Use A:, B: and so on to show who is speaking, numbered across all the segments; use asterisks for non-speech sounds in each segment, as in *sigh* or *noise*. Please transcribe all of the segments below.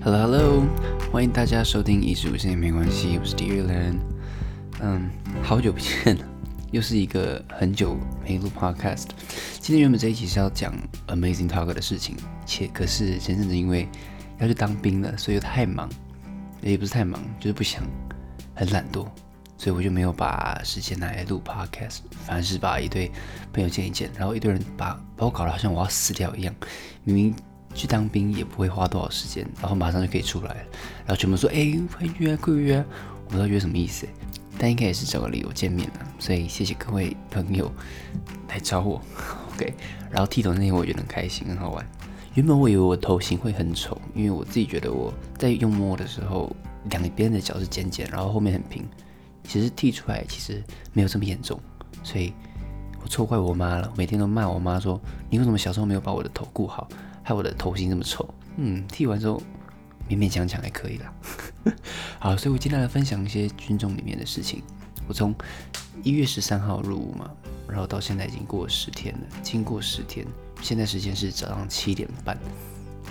A: Hello Hello，欢迎大家收听艺术现在没关系，我是 Dylan。嗯，好久不见，又是一个很久没录 Podcast。今天原本这一期是要讲 Amazing Talk 的事情，且可是前阵子因为要去当兵了，所以又太忙，也不是太忙，就是不想，很懒惰，所以我就没有把时间拿来录 Podcast，反而是把一堆朋友见一见，然后一堆人把把我搞得好像我要死掉一样，明明。去当兵也不会花多少时间，然后马上就可以出来了。然后全部说：“哎，快约，快约！”我不知道约什么意思，但应该也是找个理由见面了。所以谢谢各位朋友来找我。OK，然后剃头那天我觉得很开心，很好玩。原本我以为我头型会很丑，因为我自己觉得我在用摸的时候，两边的角是尖尖，然后后面很平。其实剃出来其实没有这么严重，所以我错怪我妈了。每天都骂我妈说：“你为什么小时候没有把我的头顾好？”害我的头型这么丑，嗯，剃完之后勉勉强强还可以啦。*laughs* 好，所以我今天来分享一些军中里面的事情。我从一月十三号入伍嘛，然后到现在已经过了十天了。经过十天，现在时间是早上七点半，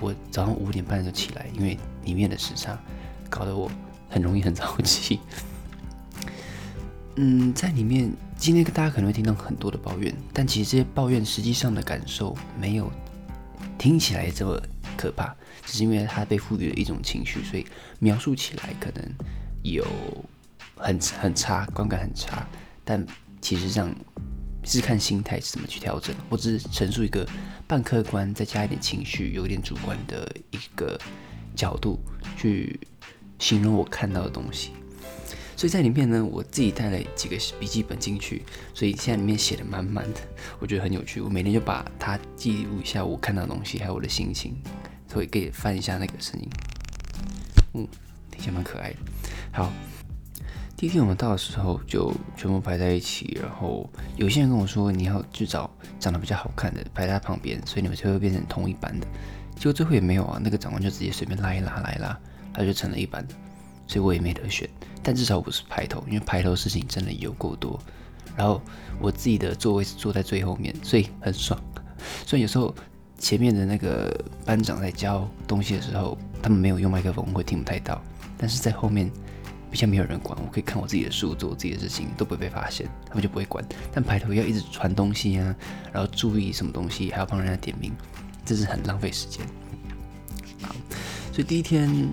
A: 我早上五点半就起来，因为里面的时差搞得我很容易很着急。嗯，在里面今天大家可能会听到很多的抱怨，但其实这些抱怨实际上的感受没有。听起来这么可怕，只是因为它被赋予了一种情绪，所以描述起来可能有很很差，观感很差。但其实上是看心态是怎么去调整。我只是陈述一个半客观，再加一点情绪，有一点主观的一个角度去形容我看到的东西。所以在里面呢，我自己带了几个笔记本进去，所以现在里面写的满满的，我觉得很有趣。我每天就把它记录一下我看到的东西，还有我的心情，所以可以翻一下那个声音，嗯，听起来蛮可爱的。好，第一天我们到的时候就全部排在一起，然后有些人跟我说你要去找长得比较好看的排在旁边，所以你们就会变成同一班的。结果最后也没有啊，那个长官就直接随便拉一拉，拉一拉，他就成了一班的。所以我也没得选，但至少不是排头，因为排头事情真的有够多。然后我自己的座位是坐在最后面，所以很爽。*laughs* 所以有时候前面的那个班长在教东西的时候，他们没有用麦克风，会听不太到。但是在后面比较没有人管，我可以看我自己的书，做我自己的事情，都不会被发现，他们就不会管。但排头要一直传东西啊，然后注意什么东西，还要帮人家点名，这是很浪费时间。好，所以第一天。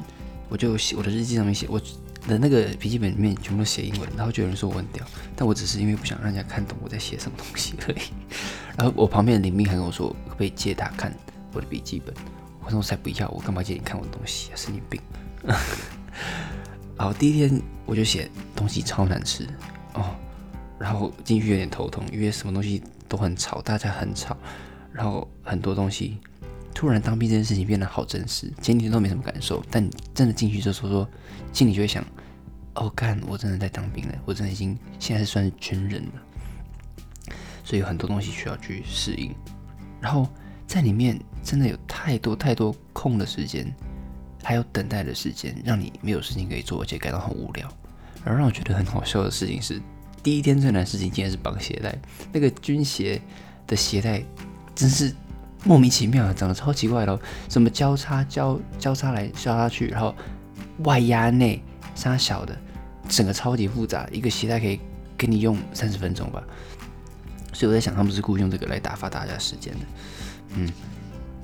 A: 我就写我的日记上面写我的那个笔记本里面全部都写英文，然后就有人说我很屌，但我只是因为不想让人家看懂我在写什么东西而已。*laughs* 然后我旁边的林斌还跟我说可不可以借他看我的笔记本，我说我才不要，我干嘛借你看我的东西啊，神经病。*laughs* 然后第一天我就写东西超难吃哦，然后进去有点头痛，因为什么东西都很吵，大家很吵，然后很多东西。突然当兵这件事情变得好真实，前几天都没什么感受，但真的进去之后说，心里就会想，哦，干，我真的在当兵了，我真的已经现在算是军人了，所以有很多东西需要去适应。然后在里面真的有太多太多空的时间，还有等待的时间，让你没有事情可以做，而且感到很无聊。而让我觉得很好笑的事情是，第一天最难的事情竟然是绑鞋带，那个军鞋的鞋带真是。莫名其妙啊，长得超奇怪的，什么交叉交交叉来交叉去，然后外压内杀小的，整个超级复杂，一个鞋带可以给你用三十分钟吧。所以我在想，他们是故意用这个来打发大家时间的。嗯，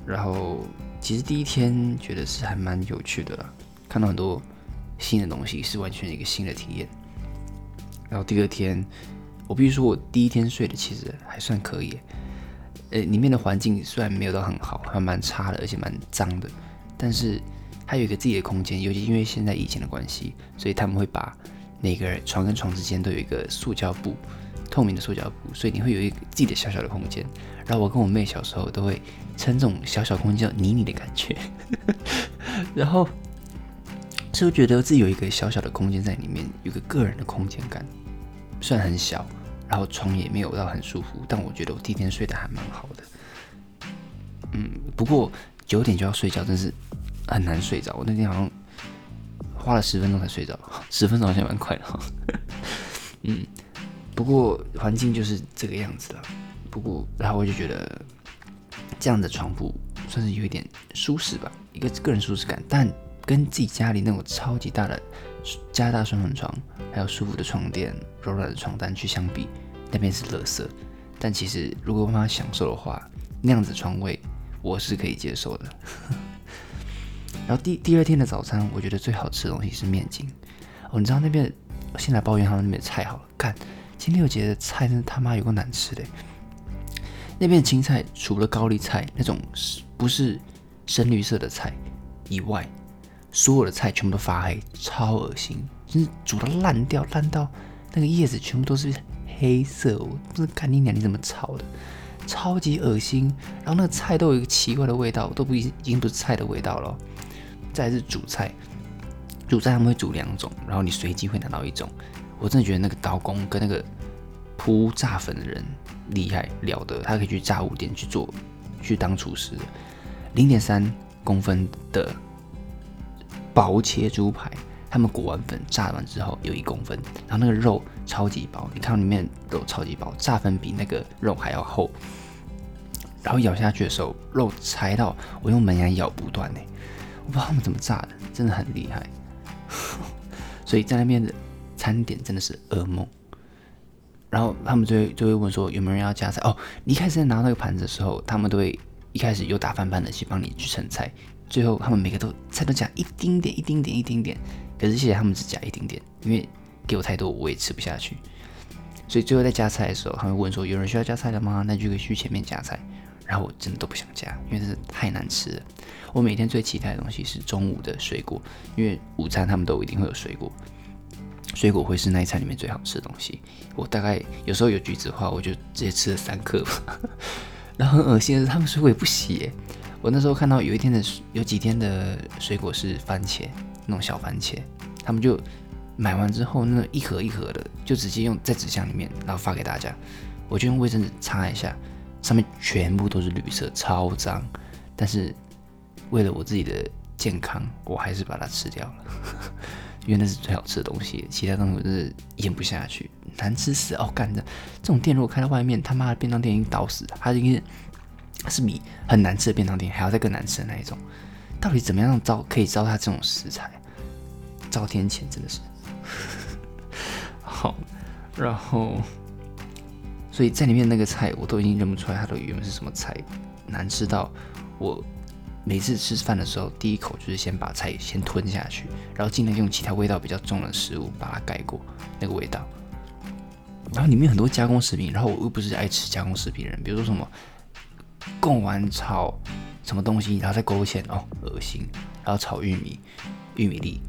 A: 然后其实第一天觉得是还蛮有趣的啦，看到很多新的东西，是完全一个新的体验。然后第二天，我必须说我第一天睡的其实还算可以。呃，里面的环境虽然没有到很好，还蛮差的，而且蛮脏的，但是它有一个自己的空间。尤其因为现在疫情的关系，所以他们会把每个人床跟床之间都有一个塑胶布，透明的塑胶布，所以你会有一个自己的小小的空间。然后我跟我妹小时候都会称这种小小空间叫“妮妮”的感觉。*laughs* 然后就觉得自己有一个小小的空间在里面，有个个人的空间感，虽然很小。然后床也没有到很舒服，但我觉得我第一天睡得还蛮好的。嗯，不过九点就要睡觉，真是很难睡着。我那天好像花了十分钟才睡着，*laughs* 十分钟好像蛮快的哈。*laughs* 嗯，不过环境就是这个样子了。不过然后我就觉得这样的床铺算是有一点舒适吧，一个个人舒适感，但。跟自己家里那种超级大的加大双人床，还有舒服的床垫、柔软的床单去相比，那边是垃圾。但其实如果办法享受的话，那样子床位我是可以接受的。*laughs* 然后第第二天的早餐，我觉得最好吃的东西是面筋。哦，你知道那边先来抱怨他们那边的菜好了，干金六节的菜真的他妈有个难吃的。那边的青菜除了高丽菜那种是不是深绿色的菜以外，所有的菜全部都发黑，超恶心，就是煮到烂掉，烂到那个叶子全部都是黑色。我不是干你娘，你怎么炒的？超级恶心。然后那个菜都有一个奇怪的味道，都不已经不是菜的味道了。再是主菜，主菜他们会煮两种，然后你随机会拿到一种。我真的觉得那个刀工跟那个铺炸粉的人厉害了得，他可以去炸物店去做，去当厨师。零点三公分的薄切猪排，他们裹完粉炸完之后有一公分，然后那个肉超级薄，你看到里面肉超级薄，炸粉比那个肉还要厚，然后咬下去的时候，肉柴到我用门牙咬不断呢。我不知道他们怎么炸的，真的很厉害。所以在那边的餐点真的是噩梦。然后他们就会就会问说有没有人要加菜哦。你一开始在拿那个盘子的时候，他们都会一开始有打翻盘的去帮你去盛菜，最后他们每个都菜都加一丁点一丁点一丁点。可是谢谢他们只加一丁点，因为给我太多我也吃不下去。所以最后在加菜的时候，他们问说有人需要加菜了吗？那就可以去前面加菜。然后我真的都不想加，因为真的太难吃了。我每天最期待的东西是中午的水果，因为午餐他们都一定会有水果，水果会是那一餐里面最好吃的东西。我大概有时候有橘子的话，我就直接吃了三颗。*laughs* 然后很恶心的是，他们水果也不洗。我那时候看到有一天的有几天的水果是番茄，那种小番茄，他们就买完之后那一盒一盒的就直接用在纸箱里面，然后发给大家。我就用卫生纸擦一下。上面全部都是绿色，超脏。但是为了我自己的健康，我还是把它吃掉了，因为那是最好吃的东西。其他东西我是咽不下去，难吃死哦！干的这种店如果开在外面，他妈的便当店已经倒死了。它应该是比很难吃的便当店还要再更难吃的那一种。到底怎么样招可以招他这种食材？招天谴真的是 *laughs* 好，然后。所以在里面那个菜我都已经认不出来它的原本是什么菜，难吃到我每次吃饭的时候第一口就是先把菜先吞下去，然后尽量用其他味道比较重的食物把它盖过那个味道。然后里面很多加工食品，然后我又不是爱吃加工食品的人，比如说什么贡丸炒什么东西，然后再勾芡哦，恶心，然后炒玉米玉米粒。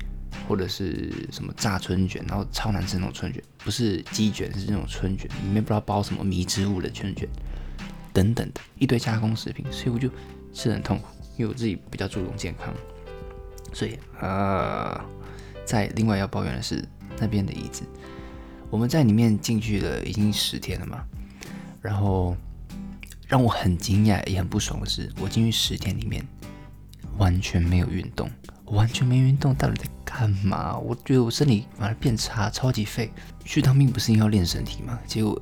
A: 或者是什么炸春卷，然后超难吃那种春卷，不是鸡卷，是那种春卷，里面不知道包什么迷之物的春卷，等等的一堆加工食品，所以我就吃很痛苦，因为我自己比较注重健康，所以啊，在另外要抱怨的是那边的椅子，我们在里面进去了已经十天了嘛，然后让我很惊讶也很不爽的是，我进去十天里面完全没有运动。完全没运动，到底在干嘛？我觉得我身体反而变差，超级废。去当兵不是应该要练身体吗？结果，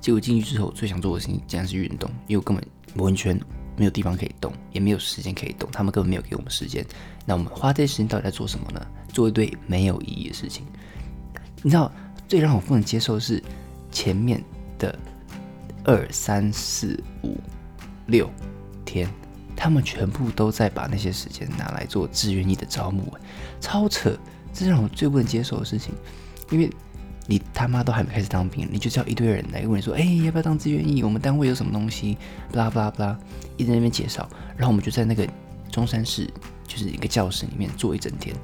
A: 结果进去之后，最想做的事情竟然是运动，因为我根本完全没有地方可以动，也没有时间可以动，他们根本没有给我们时间。那我们花这些时间到底在做什么呢？做一堆没有意义的事情。你知道，最让我不能接受的是前面的二三四五六天。他们全部都在把那些时间拿来做志愿役的招募，超扯！这是让我最不能接受的事情，因为你他妈都还没开始当兵，你就叫一堆人来问你说：“哎，要不要当志愿役？我们单位有什么东西？”巴拉巴拉巴拉，一直在那边介绍。然后我们就在那个中山市，就是一个教室里面坐一整天。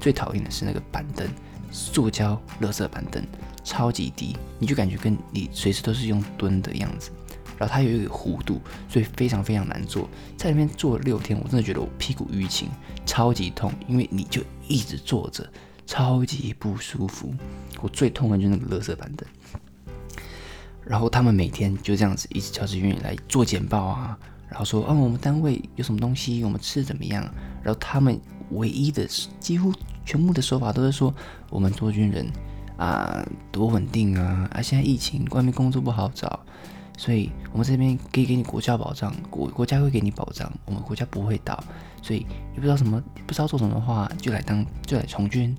A: 最讨厌的是那个板凳，塑胶、垃圾板凳，超级低，你就感觉跟你随时都是用蹲的样子。然后它有一个弧度，所以非常非常难坐。在里面坐了六天，我真的觉得我屁股淤青，超级痛，因为你就一直坐着，超级不舒服。我最痛的就是那个垃圾板凳。然后他们每天就这样子一直叫着愿来做简报啊，然后说啊我们单位有什么东西，我们吃怎么样。然后他们唯一的几乎全部的说法都是说我们做军人啊多稳定啊，啊现在疫情外面工作不好找。所以，我们这边可以给你国家保障，国国家会给你保障，我们国家不会倒，所以你不知道什么，不知道做什么的话，就来当就来从军，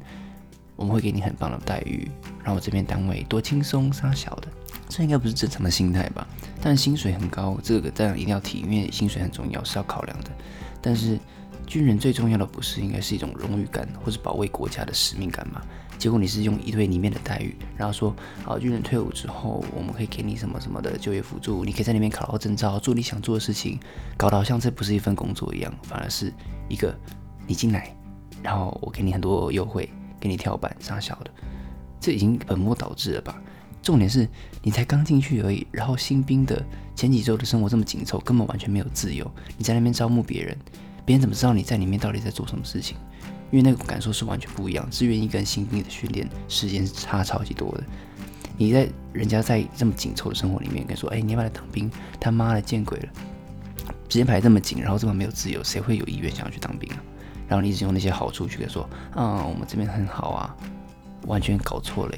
A: 我们会给你很棒的待遇，然后这边单位多轻松，啥小的，这应该不是正常的心态吧？但薪水很高，这个当然一定要提，因为薪水很重要，是要考量的。但是军人最重要的不是应该是一种荣誉感，或是保卫国家的使命感吗？结果你是用一堆里面的待遇，然后说，好，军人退伍之后，我们可以给你什么什么的就业辅助，你可以在那边考到证照，做你想做的事情，搞得好像这不是一份工作一样，反而是一个你进来，然后我给你很多优惠，给你跳板啥小的，这已经本末倒置了吧？重点是你才刚进去而已，然后新兵的前几周的生活这么紧凑，根本完全没有自由，你在那边招募别人，别人怎么知道你在里面到底在做什么事情？因为那个感受是完全不一样，志愿役跟新兵的训练时间差超级多的。你在人家在这么紧凑的生活里面，跟你说，哎，你要来当兵，他妈的见鬼了！时间排这么紧，然后这么没有自由，谁会有意愿想要去当兵啊？然后你一直用那些好处去跟说，啊，我们这边很好啊，完全搞错了。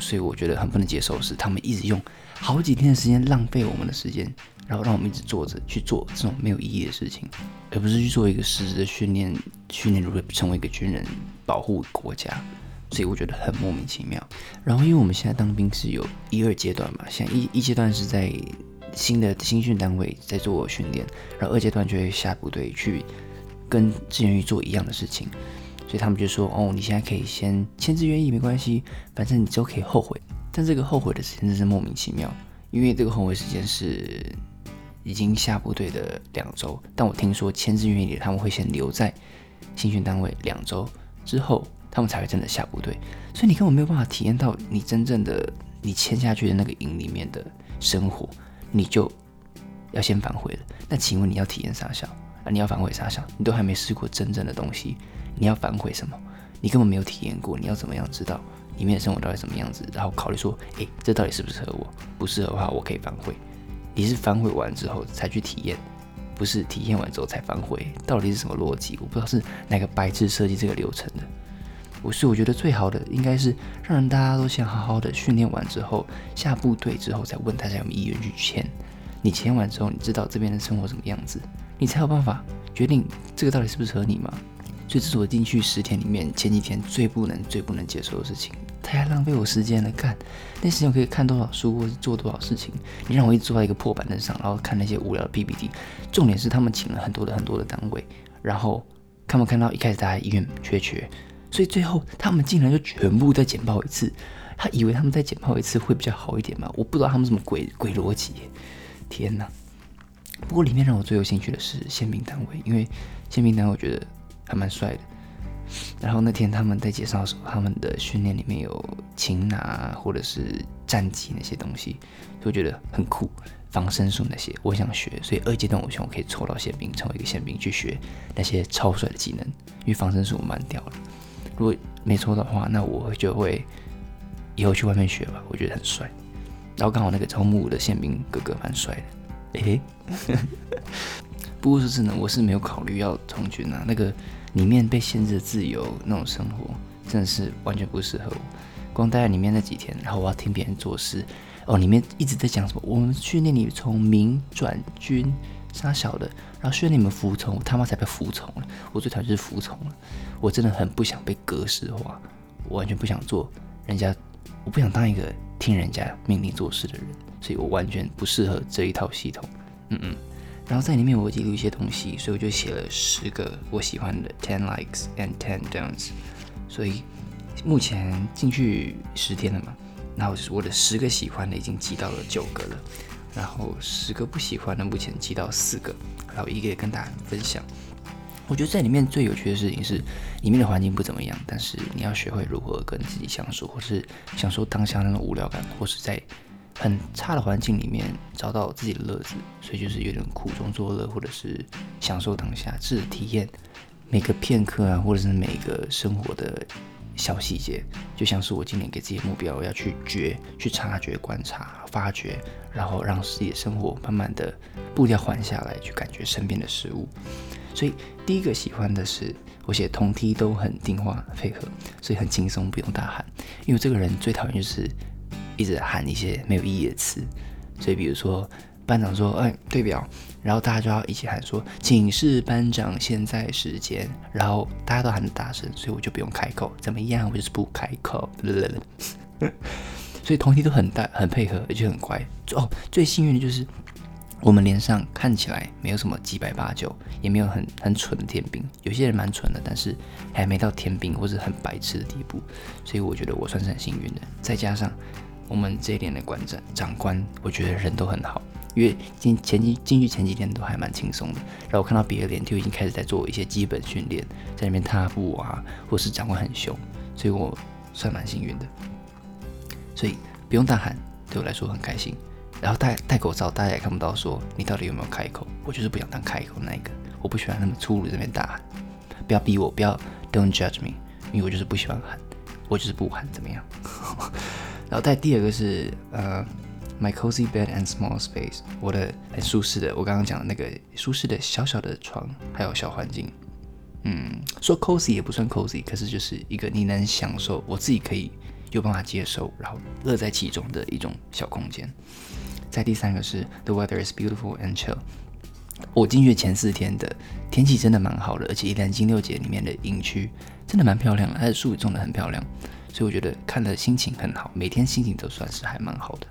A: 所以我觉得很不能接受是，他们一直用好几天的时间浪费我们的时间。然后让我们一直坐着去做这种没有意义的事情，而不是去做一个实质的训练，训练如何成为一个军人，保护国家。所以我觉得很莫名其妙。然后因为我们现在当兵是有一二阶段嘛，像一一阶段是在新的新训单位在做训练，然后二阶段就会下部队去跟志愿役做一样的事情。所以他们就说：“哦，你现在可以先签志愿役没关系，反正你之后可以后悔。”但这个后悔的时间真是莫名其妙，因为这个后悔时间是。已经下部队的两周，但我听说签字愿意他们会先留在新训单位两周之后，他们才会真的下部队，所以你根本没有办法体验到你真正的你签下去的那个营里面的生活，你就要先反悔了。那请问你要体验啥小啊？你要反悔啥小？你都还没试过真正的东西，你要反悔什么？你根本没有体验过，你要怎么样知道里面的生活到底什么样子？然后考虑说，诶，这到底适不适合我？不适合的话，我可以反悔。你是反悔完之后才去体验，不是体验完之后才反悔，到底是什么逻辑？我不知道是哪个白痴设计这个流程的。我是我觉得最好的应该是让人大家都先好好的训练完之后下部队之后再问大家有没有意愿去签。你签完之后，你知道这边的生活什么样子，你才有办法决定这个到底适不适合你吗？所以这是我进去十天里面前几天最不能、最不能接受的事情。太浪费我时间了，干那时间我可以看多少书或是做多少事情？你让我一直坐在一个破板凳上，然后看那些无聊的 PPT。重点是他们请了很多的很多的单位，然后看没看到一开始大家意愿缺缺，所以最后他们竟然就全部再简报一次。他以为他们再简报一次会比较好一点吗？我不知道他们什么鬼鬼逻辑。天哪！不过里面让我最有兴趣的是宪兵单位，因为宪兵单位我觉得还蛮帅的。然后那天他们在介绍的时候，他们的训练里面有擒拿或者是战机那些东西，就觉得很酷。防身术那些我想学，所以二阶段我希望我可以抽到宪兵，成为一个宪兵去学那些超帅的技能。因为防身术我蛮屌的，如果没抽到的话，那我就会以后去外面学吧，我觉得很帅。然后刚好那个招募的宪兵哥哥蛮帅的，诶。*laughs* 不过说真的，我是没有考虑要从军啊，那个。里面被限制的自由那种生活，真的是完全不适合我。光待在里面那几天，然后我要听别人做事，哦，里面一直在讲什么，我们训练你从民转军，杀小的，然后训练你们服从，他妈才被服从了。我最讨厌就是服从了，我真的很不想被格式化，我完全不想做人家，我不想当一个听人家命令做事的人，所以我完全不适合这一套系统。嗯嗯。然后在里面我记录一些东西，所以我就写了十个我喜欢的 ten likes and ten downs。所以目前进去十天了嘛，然后我的十个喜欢的已经记到了九个了，然后十个不喜欢的目前记到四个，然后一个也跟大家分享。我觉得在里面最有趣的事情是，里面的环境不怎么样，但是你要学会如何跟自己相处，或是享受当下那种无聊感，或是在。很差的环境里面找到自己的乐子，所以就是有点苦中作乐，或者是享受当下，自体验每个片刻啊，或者是每一个生活的小细节，就像是我今年给自己的目标，要去觉、去察觉、观察、发掘，然后让自己的生活慢慢的步调缓下来，去感觉身边的事物。所以第一个喜欢的是我写同梯都很听话配合，所以很轻松，不用大喊，因为这个人最讨厌就是。一直喊一些没有意义的词，所以比如说班长说：“哎，对表。”然后大家就要一起喊说：“请示班长，现在时间。”然后大家都喊大声，所以我就不用开口。怎么样？我就是不开口。*laughs* 所以同题都很大，很配合，而且很乖。哦，最幸运的就是我们连上看起来没有什么几百八九，也没有很很蠢的天兵。有些人蛮蠢的，但是还没到天兵或者很白痴的地步。所以我觉得我算是很幸运的。再加上我们这一年的馆长长官，我觉得人都很好。因为进前几进去前几天都还蛮轻松的，然后我看到别的连就已经开始在做一些基本训练，在那边踏步啊，或是长官很凶，所以我算蛮幸运的，所以不用大喊，对我来说很开心。然后戴戴口罩，大家也看不到说你到底有没有开口，我就是不想当开口那一个，我不喜欢那么粗鲁这边大喊，不要逼我，不要 don't judge me，因为我就是不喜欢喊，我就是不喊怎么样。然后再第二个是呃。My cozy bed and small space，我的很舒适的，我刚刚讲的那个舒适的小小的床，还有小环境，嗯，说 cozy 也不算 cozy，可是就是一个你能享受，我自己可以有办法接受，然后乐在其中的一种小空间。在第三个是 The weather is beautiful and chill，我进去前四天的天气真的蛮好的，而且一兰金六节里面的营区真的蛮漂亮的，它的树种的很漂亮，所以我觉得看的心情很好，每天心情都算是还蛮好的。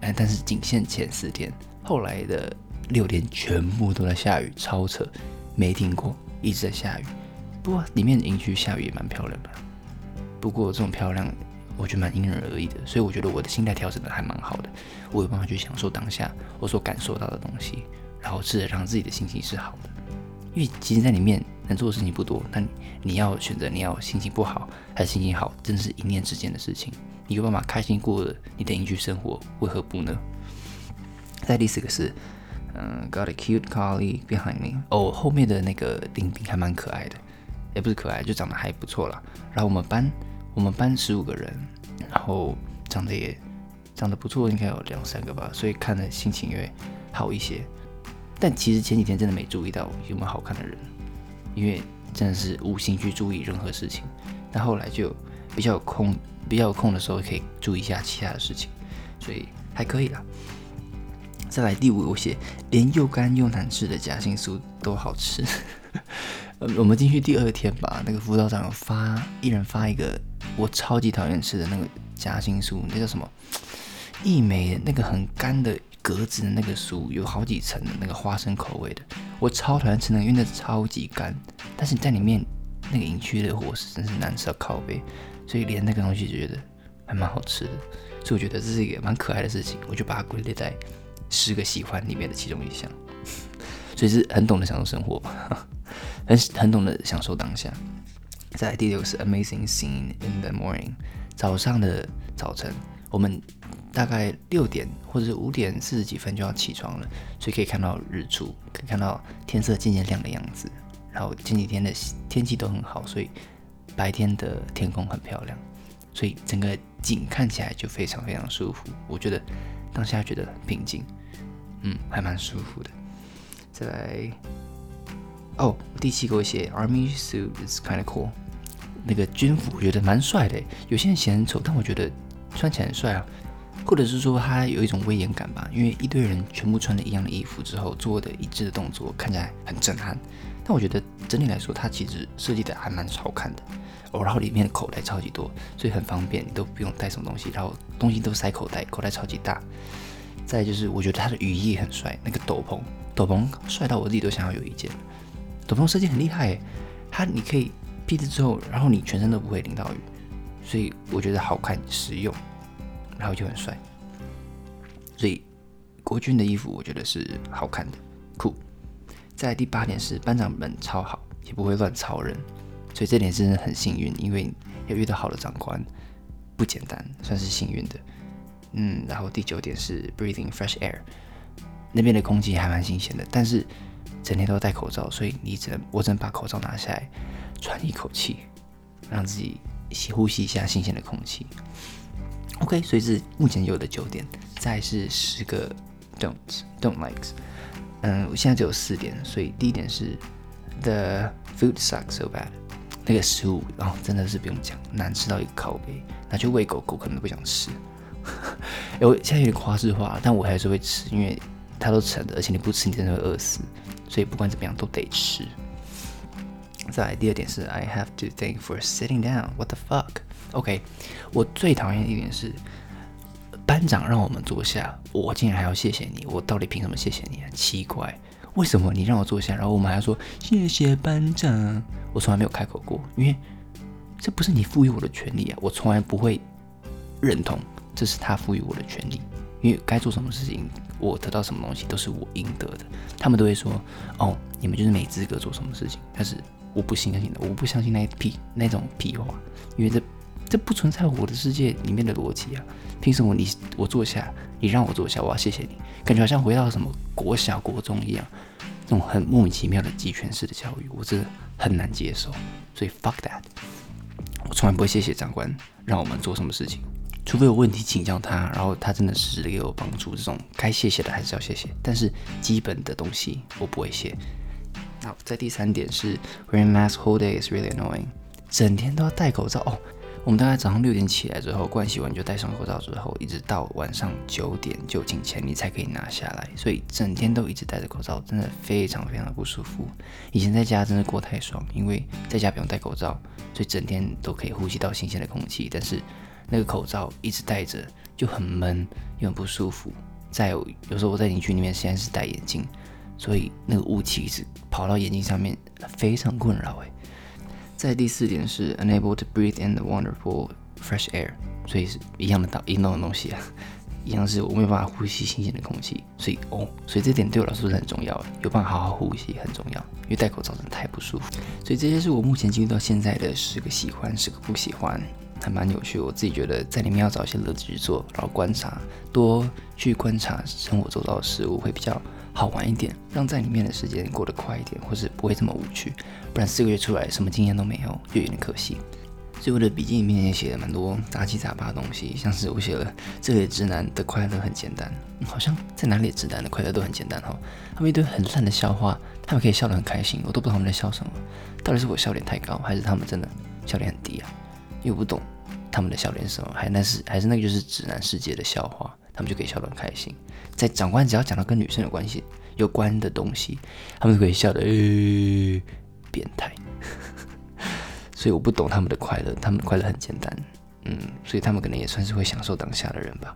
A: 哎，但是仅限前四天，后来的六天全部都在下雨，超扯，没停过，一直在下雨。不过里面营区下雨也蛮漂亮的，不过这种漂亮，我觉得蛮因人而异的。所以我觉得我的心态调整的还蛮好的，我有办法去享受当下我所感受到的东西，然后试着让自己的心情是好的。因为其实在里面能做的事情不多，那你要选择你要心情不好还是心情好，真的是一念之间的事情。你有办法开心过了你的隐居生活，为何不呢？再第四个是，嗯，got a cute collie behind me。哦，后面的那个丁丁还蛮可爱的，也不是可爱，就长得还不错啦。然后我们班，我们班十五个人，然后长得也长得不错，应该有两三个吧，所以看的心情也好一些。但其实前几天真的没注意到有没有好看的人，因为真的是无心去注意任何事情。但后来就比较有空。比较有空的时候可以注意一下其他的事情，所以还可以啦。再来第五，我写连又干又难吃的夹心酥都好吃。*laughs* 我们进去第二天吧，那个辅导长发一人发一个我超级讨厌吃的那个夹心酥，那叫什么？一美那个很干的格子的那个酥，有好几层的那个花生口味的，我超讨厌吃那个，因为那超级干。但是在里面那个营区的伙食真是难吃到靠背。所以连那个东西就觉得还蛮好吃的，所以我觉得这是一个蛮可爱的事情，我就把它归类在十个喜欢里面的其中一项。所以是很懂得享受生活吧，很很懂得享受当下。再来第六是 amazing scene in the morning，早上的早晨，我们大概六点或者是五点四十几分就要起床了，所以可以看到日出，可以看到天色渐渐亮的样子。然后前几天的天气都很好，所以。白天的天空很漂亮，所以整个景看起来就非常非常舒服。我觉得当下觉得很平静，嗯，还蛮舒服的。再来，哦，第七个我写 Army suit is kind of cool，那个军服我觉得蛮帅的。有些人嫌丑，但我觉得穿起来很帅啊。或者是说它有一种威严感吧，因为一堆人全部穿的一样的衣服之后做的一致的动作，看起来很震撼。但我觉得整体来说，它其实设计的还蛮好看的。哦，然后里面的口袋超级多，所以很方便，你都不用带什么东西，然后东西都塞口袋，口袋超级大。再就是，我觉得它的雨衣很帅，那个斗篷，斗篷帅到我自己都想要有一件。斗篷设计很厉害，它你可以披着之后，然后你全身都不会淋到雨，所以我觉得好看实用，然后就很帅。所以国军的衣服我觉得是好看的，酷。在第八点是班长们超好，也不会乱操人。所以这点真的很幸运，因为要遇到好的长官不简单，算是幸运的。嗯，然后第九点是 breathing fresh air，那边的空气还蛮新鲜的，但是整天都戴口罩，所以你只能我只能把口罩拿下来，喘一口气，让自己吸呼吸一下新鲜的空气。OK，所以是目前有的九点，再是十个 don't don't likes。嗯，我现在只有四点，所以第一点是 the food sucks so bad。那个食物，然后真的是不用讲，难吃到一个靠背，拿去喂狗狗可能都不想吃。*laughs* 我现在有点夸饰化，但我还是会吃，因为它都沉的，而且你不吃你真的会饿死，所以不管怎么样都得吃。再来第二点是，I have to thank for sitting down. What the fuck? OK，我最讨厌的一点是，班长让我们坐下，我竟然还要谢谢你，我到底凭什么谢谢你啊？奇怪，为什么你让我坐下，然后我们还要说谢谢班长？我从来没有开口过，因为这不是你赋予我的权利啊，我从来不会认同这是他赋予我的权利，因为该做什么事情，我得到什么东西都是我应得的。他们都会说，哦，你们就是没资格做什么事情，但是我不相信的，我不相信那屁那种屁话，因为这。这不存在我的世界里面的逻辑啊！凭什么你我坐下，你让我坐下，我要谢谢你？感觉好像回到什么国小国中一样，这种很莫名其妙的集权式的教育，我真的很难接受。所以 fuck that！我从来不会谢谢长官让我们做什么事情，除非有问题请教他，然后他真的实时的给我帮助，这种该谢谢的还是要谢谢。但是基本的东西我不会谢。那在第三点是 wearing mask whole day is really annoying，整天都要戴口罩哦。我们大概早上六点起来之后，盥洗完就戴上口罩之后，一直到晚上九点就寝前，你才可以拿下来。所以整天都一直戴着口罩，真的非常非常的不舒服。以前在家真的过太爽，因为在家不用戴口罩，所以整天都可以呼吸到新鲜的空气。但是那个口罩一直戴着就很闷，又很不舒服。再有有时候我在景区里面现在是戴眼镜，所以那个雾气一直跑到眼睛上面，非常困扰诶。在第四点是 unable to breathe in the wonderful fresh air，所以是一样的道一样的东西啊，*laughs* 一样是我没有办法呼吸新鲜的空气，所以哦，所以这点对我来说是很重要的，有办法好好呼吸很重要，因为戴口罩真的太不舒服。所以这些是我目前经历到现在的十个喜欢，十个不喜欢，还蛮有趣。我自己觉得在里面要找一些乐子去做，然后观察，多去观察生活周遭的事物会比较。好玩一点，让在里面的时间过得快一点，或是不会这么无趣。不然四个月出来什么经验都没有，就有点可惜。所以我的笔记里面也写了蛮多杂七杂八的东西，像是我写了这里直男的快乐很简单，好像在哪里直男的快乐都很简单哈。他们一堆很烂的笑话，他们可以笑得很开心，我都不知道他们在笑什么。到底是我笑点太高，还是他们真的笑点很低啊？因为我不懂他们的笑点是什么，还那是还是那个就是直男世界的笑话。他们就可以笑得很开心，在长官只要讲到跟女生有关系有关的东西，他们就可以笑得诶变态。*laughs* 所以我不懂他们的快乐，他们的快乐很简单，嗯，所以他们可能也算是会享受当下的人吧。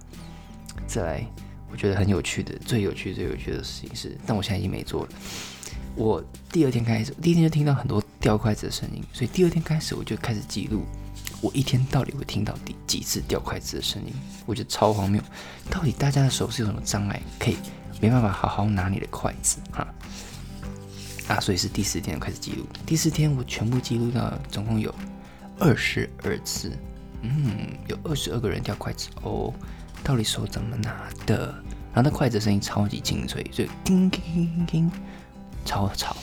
A: 再来，我觉得很有趣的，最有趣、最有趣的事情是，但我现在已经没做了。我第二天开始，第一天就听到很多掉筷子的声音，所以第二天开始我就开始记录。我一天到底会听到第几次掉筷子的声音？我觉得超荒谬。到底大家的手是有什么障碍，可以没办法好好拿你的筷子？哈啊！所以是第四天开始记录。第四天我全部记录到总共有二十二次。嗯，有二十二个人掉筷子哦。到底手怎么拿的？然后那筷子声音超级清脆，所以叮叮叮叮，超吵。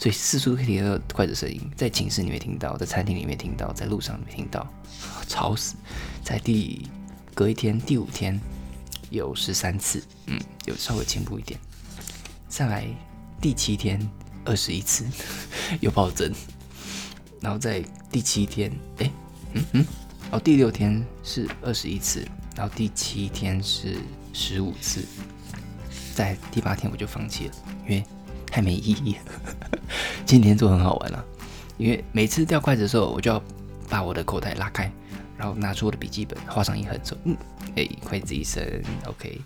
A: 所以四处可以听到筷子声音，在寝室里面听到，在餐厅里面听到，在路上没听到，吵死！在第隔一天第五天有十三次，嗯，有稍微进步一点。再来第七天二十一次，*laughs* 有暴增。然后在第七天，哎，嗯嗯，哦，第六天是二十一次，然后第七天是十五次，在第八天我就放弃了，因为。太没意义。*laughs* 今天做很好玩了，因为每次掉筷子的时候，我就要把我的口袋拉开，然后拿出我的笔记本，画上一横，说嗯，哎，筷子一声，OK。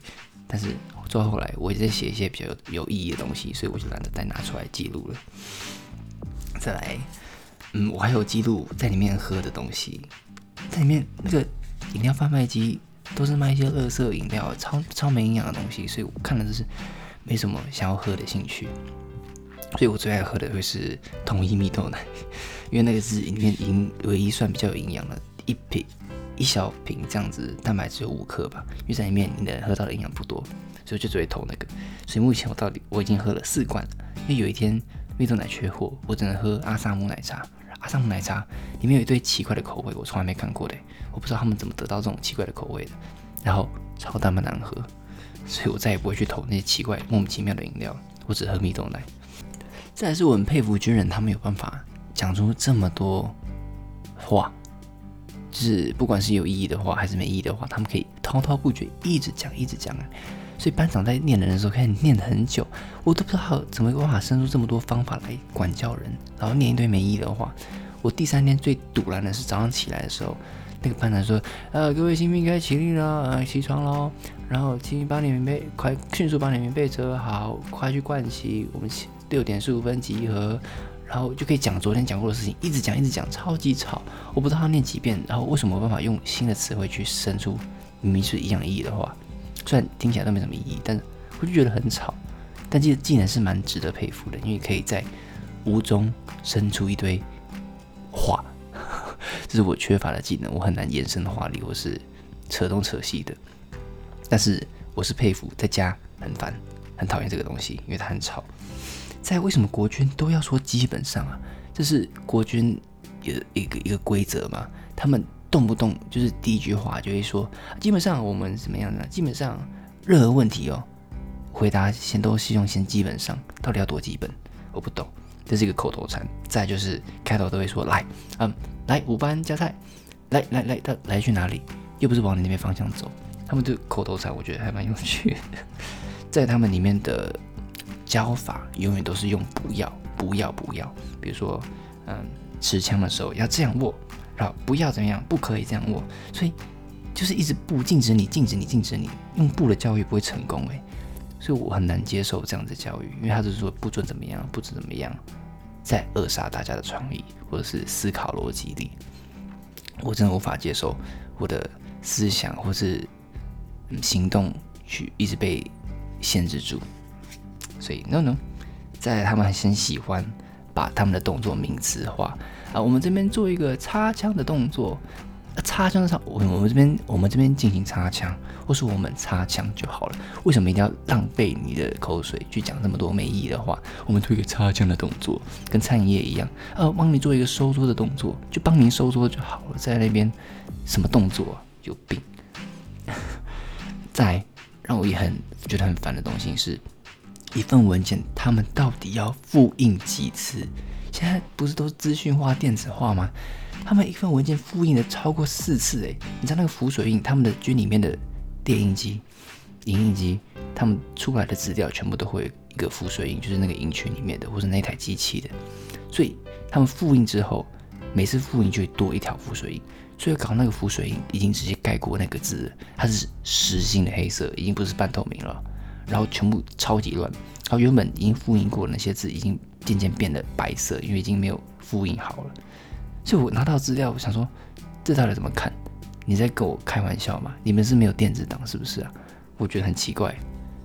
A: 但是做后来，我也在写一些比较有意义的东西，所以我就懒得再拿出来记录了。再来，嗯，我还有记录在里面喝的东西，在里面那个饮料贩卖机都是卖一些垃圾饮料，超超没营养的东西，所以我看的就是。没什么想要喝的兴趣，所以我最爱喝的会是统一蜜豆奶，*laughs* 因为那个是里面营唯一算比较有营养的，一瓶一小瓶这样子，蛋白质有五克吧，因为在里面你能喝到的营养不多，所以就只会投那个。所以目前我到底我已经喝了四罐，因为有一天蜜豆奶缺货，我只能喝阿萨姆奶茶。阿萨姆奶茶里面有一堆奇怪的口味，我从来没看过的，我不知道他们怎么得到这种奇怪的口味的，然后超他妈难喝。所以我再也不会去投那些奇怪、莫名其妙的饮料，我只喝蜜豆奶。再来是我很佩服军人，他们有办法讲出这么多话，就是不管是有意义的话还是没意义的话，他们可以滔滔不绝，一直讲，一直讲。所以班长在念人的时候，开始念很久，我都不知道怎么有办法生出这么多方法来管教人，然后念一堆没意义的话。我第三天最堵然的是早上起来的时候，那个班长说：“呃，各位新兵该起立了，起床喽，然后请把你们被快迅速把你们被折好，快去盥洗，我们六点十五分集合。”然后就可以讲昨天讲过的事情，一直讲一直讲，超级吵。我不知道他念几遍，然后为什么有办法用新的词汇去生出明明是一样意义的话，虽然听起来都没什么意义，但是我就觉得很吵。但这个技能是蛮值得佩服的，因为可以在无中生出一堆话，*laughs* 这是我缺乏的技能，我很难延伸的话里，我是扯东扯西的。但是我是佩服，在家很烦，很讨厌这个东西，因为它很吵。在为什么国军都要说基本上啊？这是国军一一个一个规则嘛？他们动不动就是第一句话就会说，基本上我们怎么样呢？基本上任何问题哦，回答先都是用先基本上，到底要多基本？我不懂，这是一个口头禅。再就是开头都会说来，嗯，来五班加菜，来来来，他来去哪里？又不是往你那边方向走。他们这口头禅我觉得还蛮有趣的，在他们里面的。教法永远都是用不要不要不要，比如说，嗯，持枪的时候要这样握，然后不要怎么样，不可以这样握，所以就是一直不禁止你，禁止你，禁止你，用不的教育不会成功诶，所以我很难接受这样的教育，因为他是说不准怎么样，不准怎么样，在扼杀大家的创意或者是思考逻辑力，我真的无法接受我的思想或是行动去一直被限制住。所以，no no，在他们很喜欢把他们的动作名词化啊。我们这边做一个擦枪的动作，擦枪上，我我们这边我们这边进行擦枪，或是我们擦枪就好了。为什么一定要浪费你的口水去讲那么多没意义的话？我们做一个擦枪的动作，跟餐饮业一样，呃，帮你做一个收桌的动作，就帮您收桌就好了。在那边什么动作？有病！再让我也很觉得很烦的东西是。一份文件，他们到底要复印几次？现在不是都是资讯化、电子化吗？他们一份文件复印的超过四次，诶，你知道那个浮水印，他们的军里面的电印机、影印机，他们出来的资料全部都会一个浮水印，就是那个营区里面的，或是那台机器的。所以他们复印之后，每次复印就会多一条浮水印，所以搞那个浮水印已经直接盖过那个字，它是实心的黑色，已经不是半透明了。然后全部超级乱，然后原本已经复印过的那些字已经渐渐变得白色，因为已经没有复印好了。所以我拿到资料，我想说，这到底怎么看？你在跟我开玩笑吗？你们是没有电子档是不是啊？我觉得很奇怪。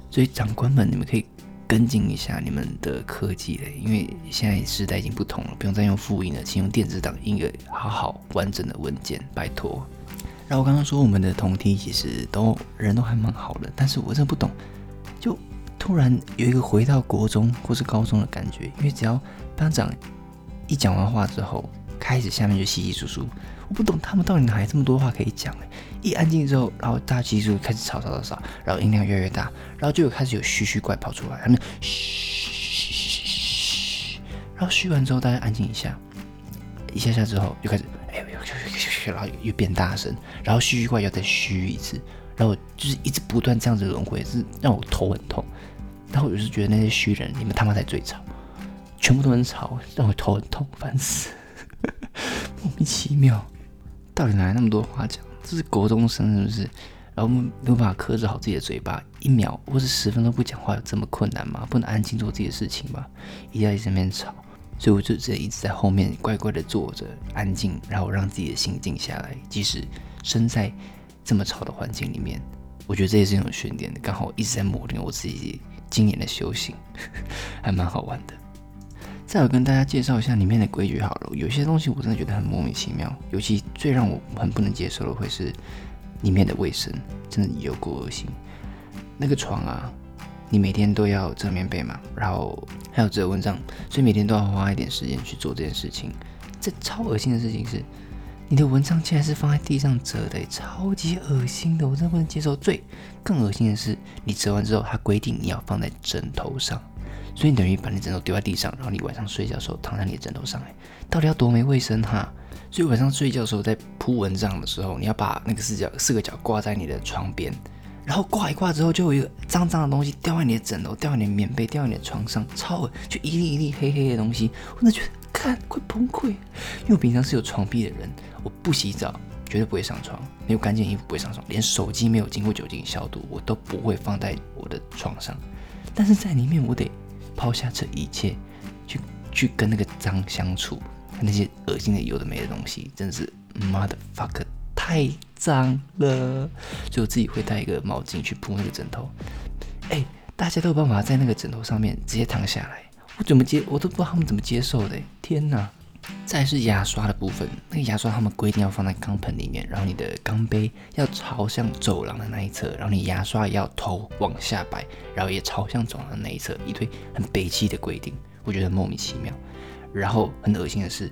A: 所以长官们，你们可以跟进一下你们的科技嘞，因为现在时代已经不同了，不用再用复印了，请用电子档印个好好完整的文件，拜托。然后我刚刚说我们的同梯其实都人都还蛮好的，但是我真的不懂。就突然有一个回到国中或是高中的感觉，因为只要班长一讲完话之后，开始下面就稀稀疏疏，我不懂他们到底哪来这么多话可以讲哎！一安静之后，然后大家稀疏开始吵吵吵吵，然后音量越来越大，然后就有开始有嘘嘘怪跑出来，他们嘘嘘嘘嘘，然后嘘完之后大家安静一下，一下下之后就开始哎呦呦嘘嘘，然后又变大声，然后嘘嘘怪要再嘘一次。然后就是一直不断这样子轮回，是让我头很痛。然后我就是觉得那些虚人，你们他妈才最吵，全部都很吵，让我头很痛，烦死，莫名其妙，到底哪来那么多话讲？这是国中生是不是？然后没有办法克制好自己的嘴巴，一秒或是十分钟不讲话有这么困难吗？不能安静做自己的事情吗？一定要在这边吵，所以我就直接一直在后面乖乖的坐着，安静，然后让自己的心静下来，即使身在。这么吵的环境里面，我觉得这也是一种训练，刚好一直在磨练我自己今年的修行，还蛮好玩的。再有跟大家介绍一下里面的规矩好了，有些东西我真的觉得很莫名其妙，尤其最让我很不能接受的会是里面的卫生，真的有够恶心。那个床啊，你每天都要折棉被嘛，然后还有折蚊帐，所以每天都要花一点时间去做这件事情。这超恶心的事情是。你的蚊帐竟然是放在地上折的，超级恶心的，我真的不能接受。最更恶心的是，你折完之后，它规定你要放在枕头上，所以你等于把你枕头丢在地上，然后你晚上睡觉的时候躺在你的枕头上，哎，到底要多没卫生哈？所以晚上睡觉的时候，在铺蚊帐的时候，你要把那个四角四个角挂在你的床边，然后挂一挂之后，就有一个脏脏的东西掉在你的枕头，掉在你的棉被，掉在你的床上，超恶就一粒一粒黑黑的东西，我真的觉得看快崩溃。因为我平常是有床癖的人，我不洗澡绝对不会上床，没有干净衣服不会上床，连手机没有经过酒精消毒我都不会放在我的床上。但是在里面，我得抛下这一切，去去跟那个脏相处，那些恶心的有的没的东西，真的是妈的 fuck 太脏了。所以我自己会带一个毛巾去铺那个枕头。哎，大家都有办法在那个枕头上面直接躺下来，我怎么接我都不知道他们怎么接受的。天哪！再是牙刷的部分，那个牙刷他们规定要放在钢盆里面，然后你的钢杯要朝向走廊的那一侧，然后你牙刷也要头往下摆，然后也朝向走廊的那一侧，一堆很北气的规定，我觉得莫名其妙。然后很恶心的是，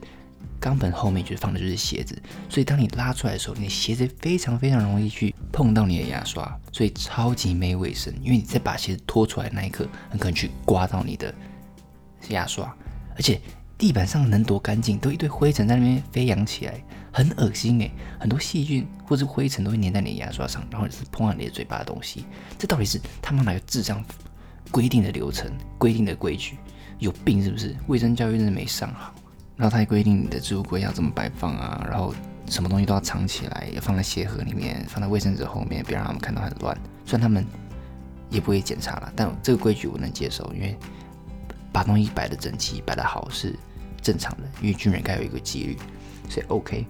A: 钢盆后面就放的就是鞋子，所以当你拉出来的时候，你的鞋子非常非常容易去碰到你的牙刷，所以超级没卫生。因为你在把鞋子拖出来那一刻，很可能去刮到你的牙刷，而且。地板上能多干净，都一堆灰尘在那边飞扬起来，很恶心诶，很多细菌或者灰尘都会粘在你的牙刷上，然后也是碰到你的嘴巴的东西。这到底是他们哪个智障规定的流程、规定的规矩？有病是不是？卫生教育真的没上好。然后他还规定你的置物柜要怎么摆放啊，然后什么东西都要藏起来，要放在鞋盒里面，放在卫生纸后面，别让他们看到很乱。虽然他们也不会检查了，但这个规矩我能接受，因为把东西摆的整齐、摆的好是。正常的，因为军人该有一个纪律，所以 OK。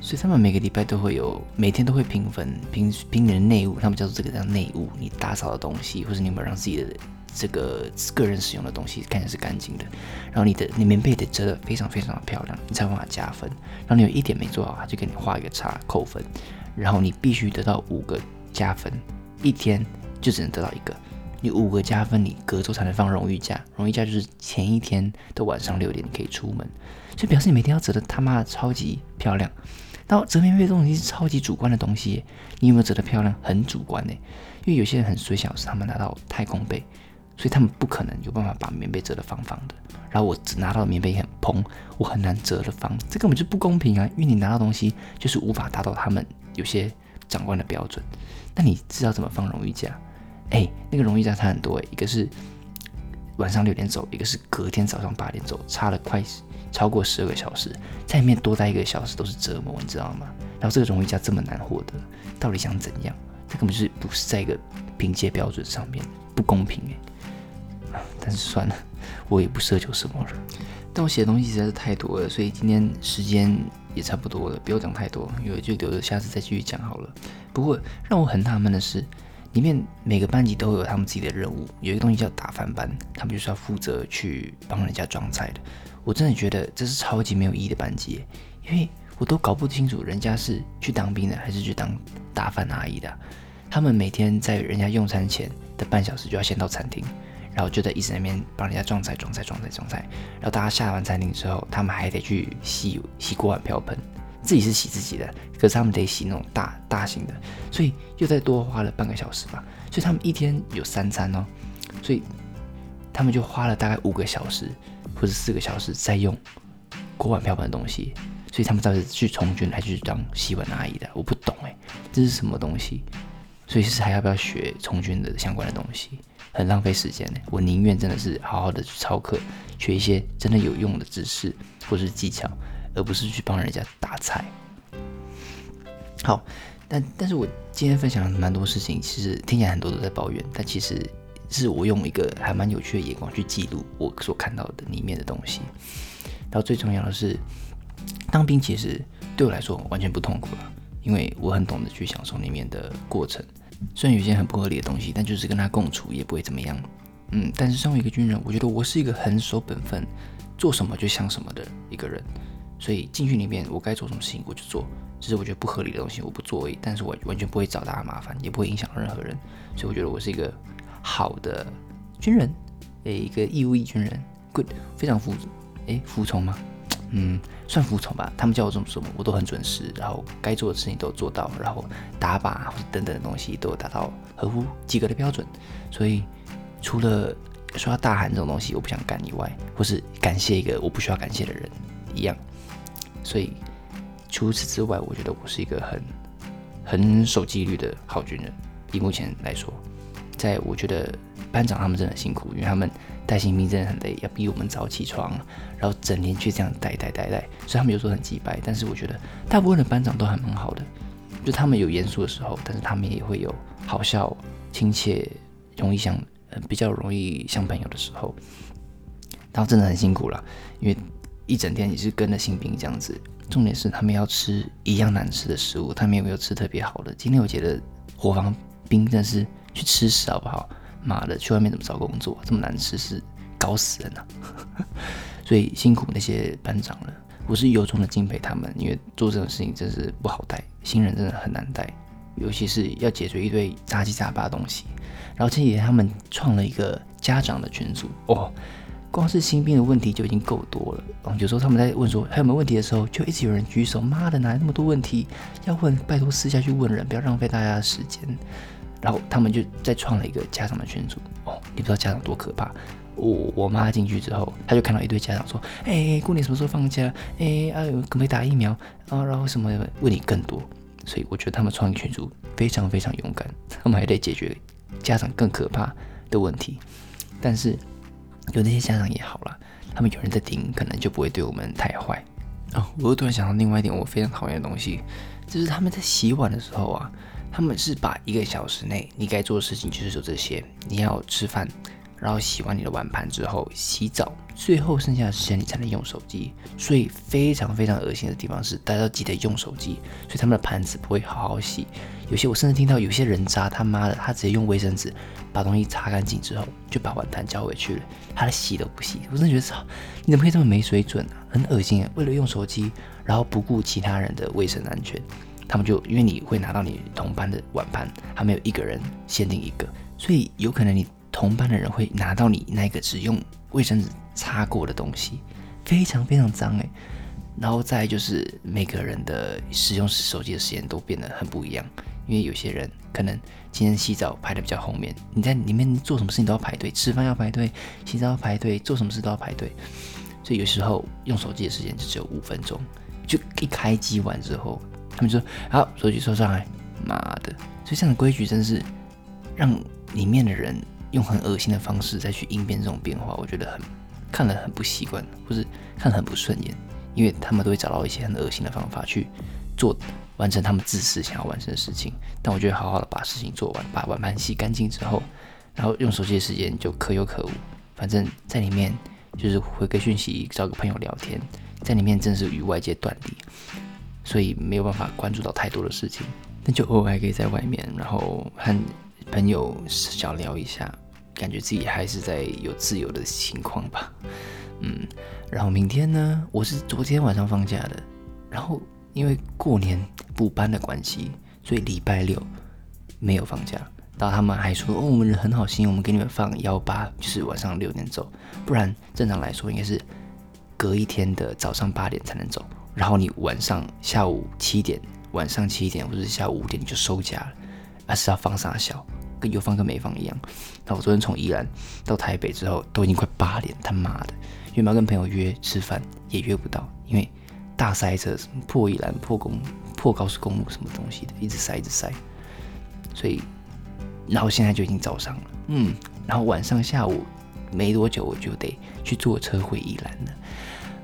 A: 所以他们每个礼拜都会有，每天都会评分，评评你的内务，他们叫做这个叫内务，你打扫的东西，或者你有没有让自己的这个个人使用的东西看起来是干净的。然后你的你棉被得折得非常非常的漂亮，你才有办法加分。然后你有一点没做好，他就给你画一个叉扣分。然后你必须得到五个加分，一天就只能得到一个。你五个加分，你隔周才能放荣誉假。荣誉假就是前一天的晚上六点可以出门，所以表示你每天要折的他妈的超级漂亮。然后折棉被这东西是超级主观的东西，你有没有折的漂亮很主观呢？因为有些人很水小，是他们拿到太空被，所以他们不可能有办法把棉被折得方方的。然后我只拿到棉被很蓬，我很难折得方，这根本就不公平啊！因为你拿到东西就是无法达到他们有些长官的标准，那你知道怎么放荣誉假？哎，那个容易价差很多哎，一个是晚上六点走，一个是隔天早上八点走，差了快超过十二个小时，在里面多待一个小时都是折磨，你知道吗？然后这个荣誉价这么难获得，到底想怎样？这根本就是不是在一个凭借标准上面，不公平哎。但是算了，我也不奢求什么了。但我写的东西实在是太多了，所以今天时间也差不多了，不要讲太多，因为就留着下次再继续讲好了。不过让我很纳闷的是。里面每个班级都有他们自己的任务，有一个东西叫打饭班，他们就是要负责去帮人家装菜的。我真的觉得这是超级没有意义的班级，因为我都搞不清楚人家是去当兵的还是去当打饭阿姨的。他们每天在人家用餐前的半小时就要先到餐厅，然后就在一直那边帮人家装菜、装菜、装菜、装菜。然后大家下完餐厅之后，他们还得去洗洗锅碗瓢盆。自己是洗自己的，可是他们得洗那种大大型的，所以又再多花了半个小时吧。所以他们一天有三餐哦，所以他们就花了大概五个小时或者四个小时在用锅碗瓢盆的东西。所以他们到底是去从军还是去当洗碗阿姨的？我不懂哎，这是什么东西？所以是还要不要学从军的相关的东西？很浪费时间呢。我宁愿真的是好好的去操课，学一些真的有用的知识或是技巧。而不是去帮人家打菜。好，但但是我今天分享了蛮多事情，其实听起来很多都在抱怨，但其实是我用一个还蛮有趣的眼光去记录我所看到的里面的东西。然后最重要的是，当兵其实对我来说完全不痛苦了，因为我很懂得去享受里面的过程。虽然有些很不合理的东西，但就是跟他共处也不会怎么样。嗯，但是身为一个军人，我觉得我是一个很守本分，做什么就像什么的一个人。所以进去里面，我该做什么事情我就做，只是我觉得不合理的东西我不做而已。但是我完全不会找大家麻烦，也不会影响任何人。所以我觉得我是一个好的军人，诶，一个义务役军人，good，非常服，诶，服从吗？嗯，算服从吧。他们叫我做什么，我都很准时，然后该做的事情都做到，然后打靶或者等等的东西都达到合乎及格的标准。所以除了说要大喊这种东西我不想干以外，或是感谢一个我不需要感谢的人一样。所以，除此之外，我觉得我是一个很很守纪律的好军人。以目前来说，在我觉得班长他们真的很辛苦，因为他们带新兵真的很累，要逼我们早起床，然后整天去这样带带带带，所以他们有时候很鸡掰。但是我觉得大部分的班长都还蛮好的，就他们有严肃的时候，但是他们也会有好笑、亲切、容易像比较容易像朋友的时候。然后真的很辛苦了，因为一整天也是跟着新兵这样子。重点是他们要吃一样难吃的食物，他们也没有吃特别好的。今天我觉得伙房兵真是去吃屎好不好？妈的，去外面怎么找工作？这么难吃是搞死人啊！*laughs* 所以辛苦那些班长了，我是由衷的敬佩他们，因为做这种事情真是不好带，新人真的很难带，尤其是要解决一堆杂七杂八的东西。然后前几天他们创了一个家长的群组哦。光是新兵的问题就已经够多了。嗯，有时候他们在问说还有没有问题的时候，就一直有人举手。妈的，哪来那么多问题要问？拜托私下去问人，不要浪费大家的时间。然后他们就再创了一个家长的群组。哦，你不知道家长多可怕。我我妈进去之后，她就看到一堆家长说：“哎，过年什么时候放假？哎，啊，可不可以打疫苗啊？然后什么问题更多。”所以我觉得他们创群组非常非常勇敢。他们还得解决家长更可怕的问题，但是。有那些家长也好了，他们有人在听，可能就不会对我们太坏哦。我又突然想到另外一点，我非常讨厌的东西，就是他们在洗碗的时候啊，他们是把一个小时内你该做的事情就是做这些，你要吃饭，然后洗完你的碗盘之后洗澡，最后剩下的时间你才能用手机。所以非常非常恶心的地方是，大家都记得用手机，所以他们的盘子不会好好洗。有些我甚至听到有些人渣他妈的，他直接用卫生纸。把东西擦干净之后，就把碗盘交回去了。他的洗都不洗，我真的觉得操，你怎么可以这么没水准啊？很恶心啊！为了用手机，然后不顾其他人的卫生安全，他们就因为你会拿到你同班的碗盘，他们有一个人限定一个，所以有可能你同班的人会拿到你那个只用卫生纸擦过的东西，非常非常脏诶。然后再就是每个人的使用手机的时间都变得很不一样。因为有些人可能今天洗澡排的比较后面，你在里面做什么事情都要排队，吃饭要排队，洗澡要排队，做什么事都要排队，所以有时候用手机的时间就只有五分钟，就一开机完之后，他们说好手机收上来，妈的！所以这样的规矩真是让里面的人用很恶心的方式再去应变这种变化，我觉得很看了很不习惯，或是看很不顺眼，因为他们都会找到一些很恶心的方法去做。完成他们自私想要完成的事情，但我觉得好好的把事情做完，把碗盘洗干净之后，然后用手机的时间就可有可无。反正在里面就是回个讯息，找个朋友聊天，在里面正是与外界断离，所以没有办法关注到太多的事情。但就偶尔还可以在外面，然后和朋友小聊一下，感觉自己还是在有自由的情况吧。嗯，然后明天呢，我是昨天晚上放假的，然后。因为过年补班的关系，所以礼拜六没有放假。然后他们还说：“哦，我们人很好心，我们给你们放幺八，就是晚上六点走。不然正常来说应该是隔一天的早上八点才能走。然后你晚上下午七点，晚上七点或者下午五点就收假了，而是要放啥小，跟有放跟没放一样。那我昨天从宜兰到台北之后，都已经快八点，他妈的，原本要跟朋友约吃饭也约不到，因为。大塞车，什么破宜兰、破公、破高速公路，什么东西的，一直塞，一直塞。所以，然后现在就已经早上了，嗯，然后晚上下午没多久我就得去坐车回宜兰了。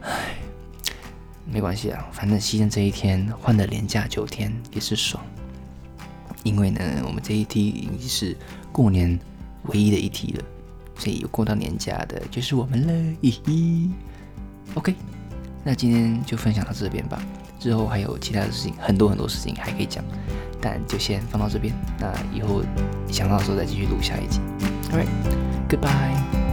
A: 唉，没关系啊，反正牺牲这一天换的连假九天也是爽。因为呢，我们这一梯已经是过年唯一的一梯了，所以有过到年假的就是我们了，嘿嘿。OK。那今天就分享到这边吧，之后还有其他的事情，很多很多事情还可以讲，但就先放到这边。那以后想到的时候再继续录下一集。Alright，goodbye。